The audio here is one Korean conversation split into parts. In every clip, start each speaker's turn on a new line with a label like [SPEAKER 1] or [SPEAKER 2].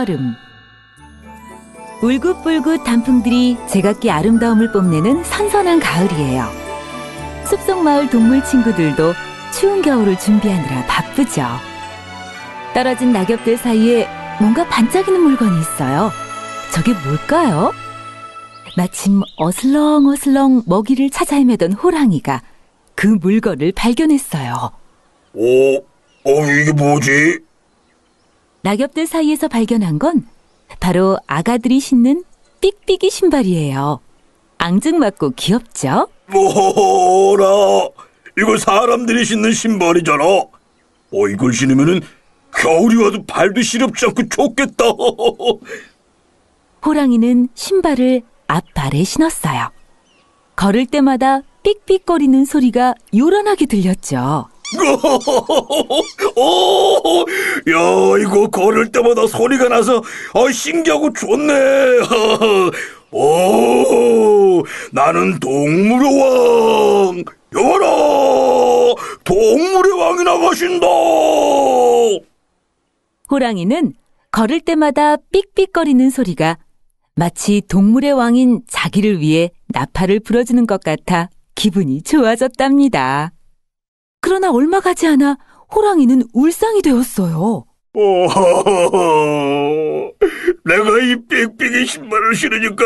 [SPEAKER 1] 발걸음 울긋불긋 단풍들이 제각기 아름다움을 뽐내는 선선한 가을이에요. 숲속 마을 동물 친구들도 추운 겨울을 준비하느라 바쁘죠. 떨어진 낙엽들 사이에 뭔가 반짝이는 물건이 있어요. 저게 뭘까요? 마침 어슬렁어슬렁 먹이를 찾아 헤매던 호랑이가 그 물건을 발견했어요.
[SPEAKER 2] 오, 어, 이게 뭐지?
[SPEAKER 1] 낙엽들 사이에서 발견한 건 바로 아가들이 신는 삑삑이 신발이에요. 앙증맞고 귀엽죠?
[SPEAKER 2] 뭐라, 이거 사람들이 신는 신발이잖아. 어, 이걸 신으면은 겨울이 와도 발도 시렵지 않고 좋겠다.
[SPEAKER 1] 호랑이는 신발을 앞발에 신었어요. 걸을 때마다 삑삑거리는 소리가 요란하게 들렸죠.
[SPEAKER 2] 오, 야, 이거 걸을 때마다 소리가 나서 아, 신기하고 좋네. 오, 나는 동물의 왕. 여봐라, 동물의 왕이 나가신다.
[SPEAKER 1] 호랑이는 걸을 때마다 삑삑거리는 소리가 마치 동물의 왕인 자기를 위해 나팔을 불어주는 것 같아 기분이 좋아졌답니다. 그러나 얼마 가지 않아 호랑이는 울상이 되었어요.
[SPEAKER 2] 오, 내가 이 삑삑이 신발을 신으니까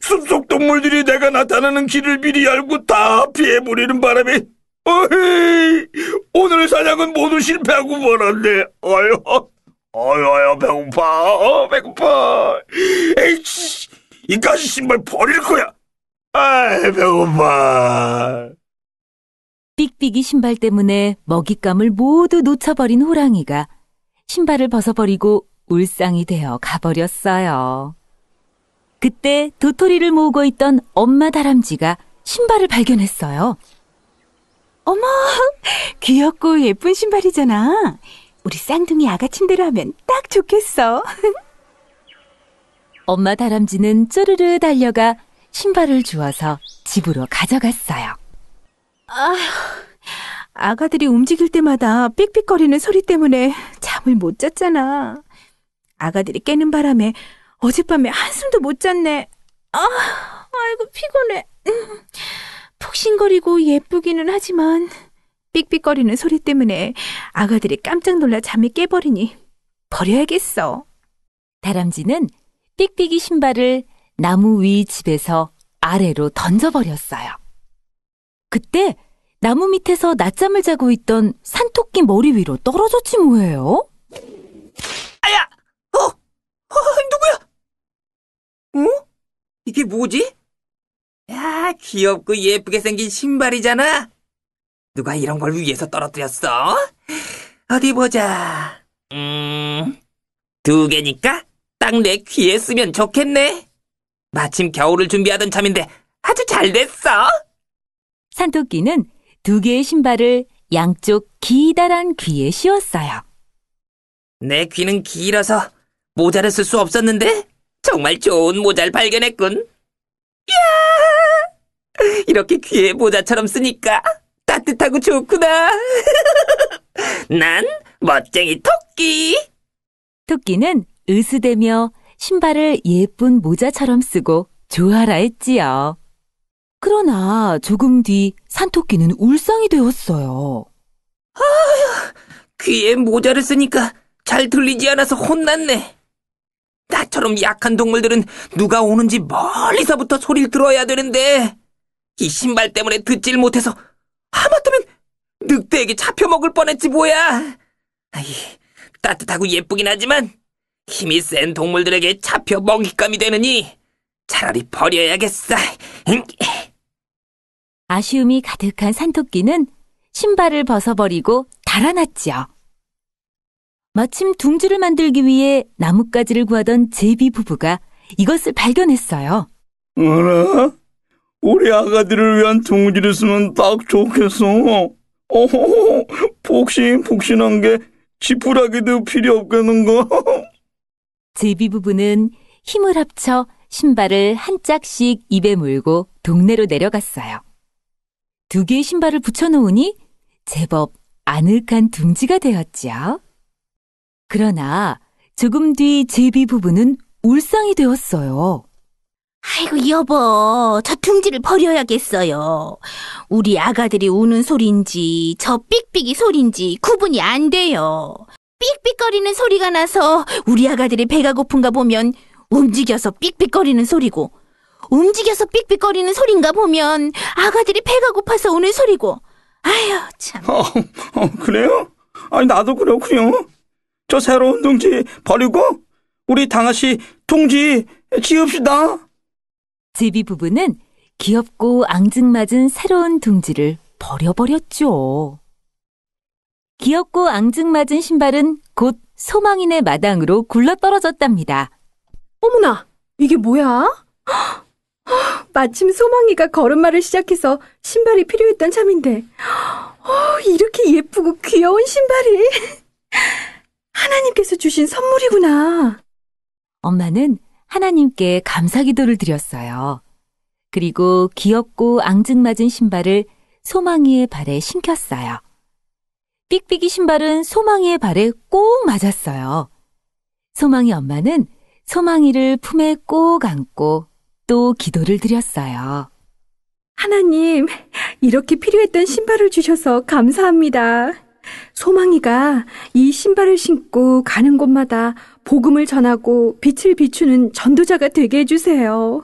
[SPEAKER 2] 숲속 동물들이 내가 나타나는 길을 미리 알고 다 피해버리는 바람에 어이, 오늘 사냥은 모두 실패하고 말았네. 아유, 아유, 아유, 배고파, 어, 배고파. 에이씨, 이까지 신발 버릴 거야. 아이, 배고파.
[SPEAKER 1] 삑삑이 신발 때문에 먹잇감을 모두 놓쳐버린 호랑이가 신발을 벗어버리고 울상이 되어 가버렸어요. 그때 도토리를 모으고 있던 엄마 다람쥐가 신발을 발견했어요.
[SPEAKER 3] 어머, 귀엽고 예쁜 신발이잖아. 우리 쌍둥이 아가 침대로 하면 딱 좋겠어.
[SPEAKER 1] 엄마 다람쥐는 쪼르르 달려가 신발을 주워서 집으로 가져갔어요.
[SPEAKER 3] 아휴, 아가들이 움직일 때마다 삑삑거리는 소리 때문에 잠을 못 잤잖아. 아가들이 깨는 바람에 어젯밤에 한숨도 못 잤네. 아, 아이고 피곤해. 음, 푹신거리고 예쁘기는 하지만 삑삑거리는 소리 때문에 아가들이 깜짝 놀라 잠이 깨버리니 버려야겠어.
[SPEAKER 1] 다람쥐는 삑삑이 신발을 나무 위 집에서 아래로 던져버렸어요. 그때 나무 밑에서 낮잠을 자고 있던 산토끼 머리 위로 떨어졌지 뭐예요?
[SPEAKER 4] 아야! 어? 어, 누구야? 어? 이게 뭐지? 야, 귀엽고 예쁘게 생긴 신발이잖아. 누가 이런 걸 위에서 떨어뜨렸어? 어디 보자. 음, 두 개니까 딱 내 귀에 쓰면 좋겠네. 마침 겨울을 준비하던 참인데 아주 잘 됐어.
[SPEAKER 1] 산토끼는 두 개의 신발을 양쪽 기다란 귀에 씌웠어요.
[SPEAKER 4] 내 귀는 길어서 모자를 쓸 수 없었는데 정말 좋은 모자를 발견했군. 이야! 이렇게 귀에 모자처럼 쓰니까 따뜻하고 좋구나. 난 멋쟁이 토끼.
[SPEAKER 1] 토끼는 으스대며 신발을 예쁜 모자처럼 쓰고 좋아라 했지요. 그러나 조금 뒤 산토끼는 울상이 되었어요.
[SPEAKER 4] 귀에 모자를 쓰니까 잘 들리지 않아서 혼났네. 나처럼 약한 동물들은 누가 오는지 멀리서부터 소리를 들어야 되는데 이 신발 때문에 듣질 못해서 하마터면 늑대에게 잡혀 먹을 뻔했지 뭐야. 아이, 따뜻하고 예쁘긴 하지만 힘이 센 동물들에게 잡혀 먹잇감이 되느니 차라리 버려야겠어. 응?
[SPEAKER 1] 아쉬움이 가득한 산토끼는 신발을 벗어버리고 달아났지요. 마침 둥지를 만들기 위해 나뭇가지를 구하던 제비 부부가 이것을 발견했어요.
[SPEAKER 2] 어라? 우리 아가들을 위한 둥지를 쓰면 딱 좋겠어. 어허, 폭신폭신한 게 지푸라기도 필요 없겠는가?
[SPEAKER 1] 제비 부부는 힘을 합쳐 신발을 한 짝씩 입에 물고 동네로 내려갔어요. 두 개의 신발을 붙여놓으니 제법 아늑한 둥지가 되었지요. 그러나 조금 뒤 제비 부부는 울상이 되었어요.
[SPEAKER 3] 아이고, 여보, 저 둥지를 버려야겠어요. 우리 아가들이 우는 소리인지, 저 삑삑이 소리인지 구분이 안 돼요. 삑삑거리는 소리가 나서 우리 아가들이 배가 고픈가 보면 움직여서 삑삑거리는 소리고, 움직여서 삑삑거리는 소린가 보면 아가들이 배가 고파서 우는 소리고, 아휴, 참.
[SPEAKER 2] 어, 어, 그래요? 아니, 나도 그렇군요. 저 새로운 둥지 버리고, 우리 당아씨 둥지 지읍시다.
[SPEAKER 1] 제비 부부는 귀엽고 앙증맞은 새로운 둥지를 버려버렸죠. 귀엽고 앙증맞은 신발은 곧 소망인의 마당으로 굴러떨어졌답니다.
[SPEAKER 5] 어머나, 이게 뭐야? 헉, 마침 소망이가 걸음마를 시작해서 신발이 필요했던 참인데, 어, 이렇게 예쁘고 귀여운 신발이 하나님께서 주신 선물이구나.
[SPEAKER 1] 엄마는 하나님께 감사 기도를 드렸어요. 그리고 귀엽고 앙증맞은 신발을 소망이의 발에 신겼어요. 삑삑이 신발은 소망이의 발에 꼭 맞았어요. 소망이 엄마는 소망이를 품에 꼭 안고 또 기도를 드렸어요.
[SPEAKER 5] 하나님, 이렇게 필요했던 신발을 주셔서 감사합니다. 소망이가 이 신발을 신고 가는 곳마다 복음을 전하고 빛을 비추는 전도자가 되게 해주세요.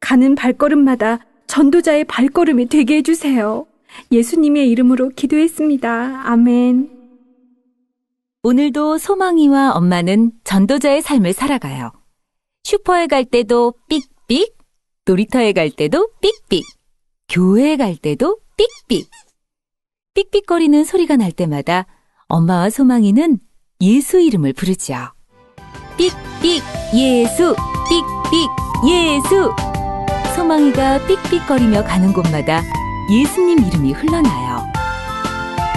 [SPEAKER 5] 가는 발걸음마다 전도자의 발걸음이 되게 해주세요. 예수님의 이름으로 기도했습니다. 아멘.
[SPEAKER 1] 오늘도 소망이와 엄마는 전도자의 삶을 살아가요. 슈퍼에 갈 때도 삑 삑, 놀이터에 갈 때도 삑삑, 교회에 갈 때도 삑삑. 삑삑거리는 소리가 날 때마다 엄마와 소망이는 예수 이름을 부르지요. 삑삑 예수, 삑삑 예수. 소망이가 삑삑거리며 가는 곳마다 예수님 이름이 흘러나요.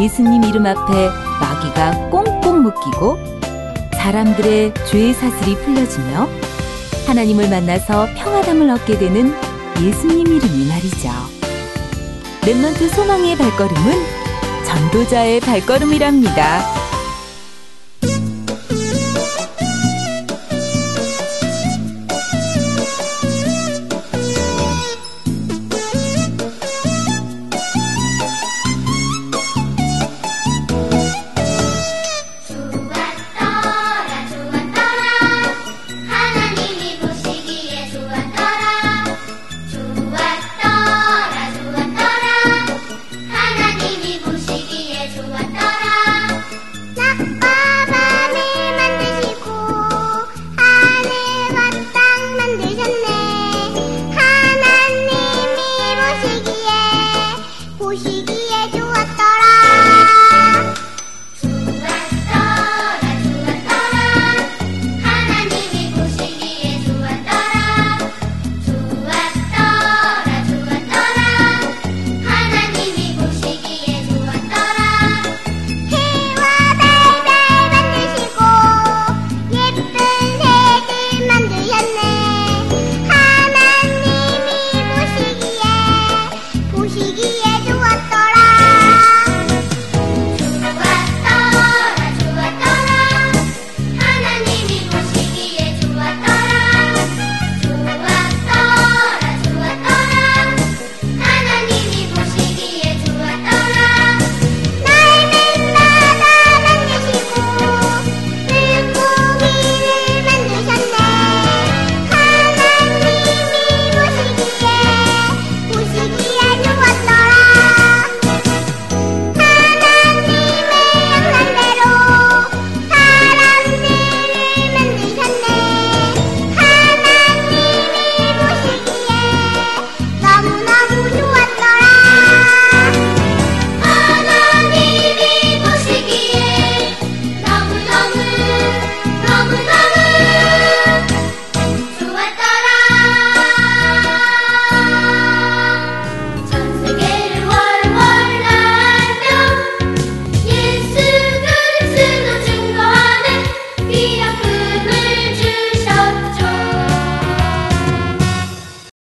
[SPEAKER 1] 예수님 이름 앞에 마귀가 꽁꽁 묶이고 사람들의 죄의 사슬이 풀려지며 하나님을 만나서 평화담을 얻게 되는 예수님 이름이 말이죠. 랩런트 소망의 발걸음은 전도자의 발걸음이랍니다.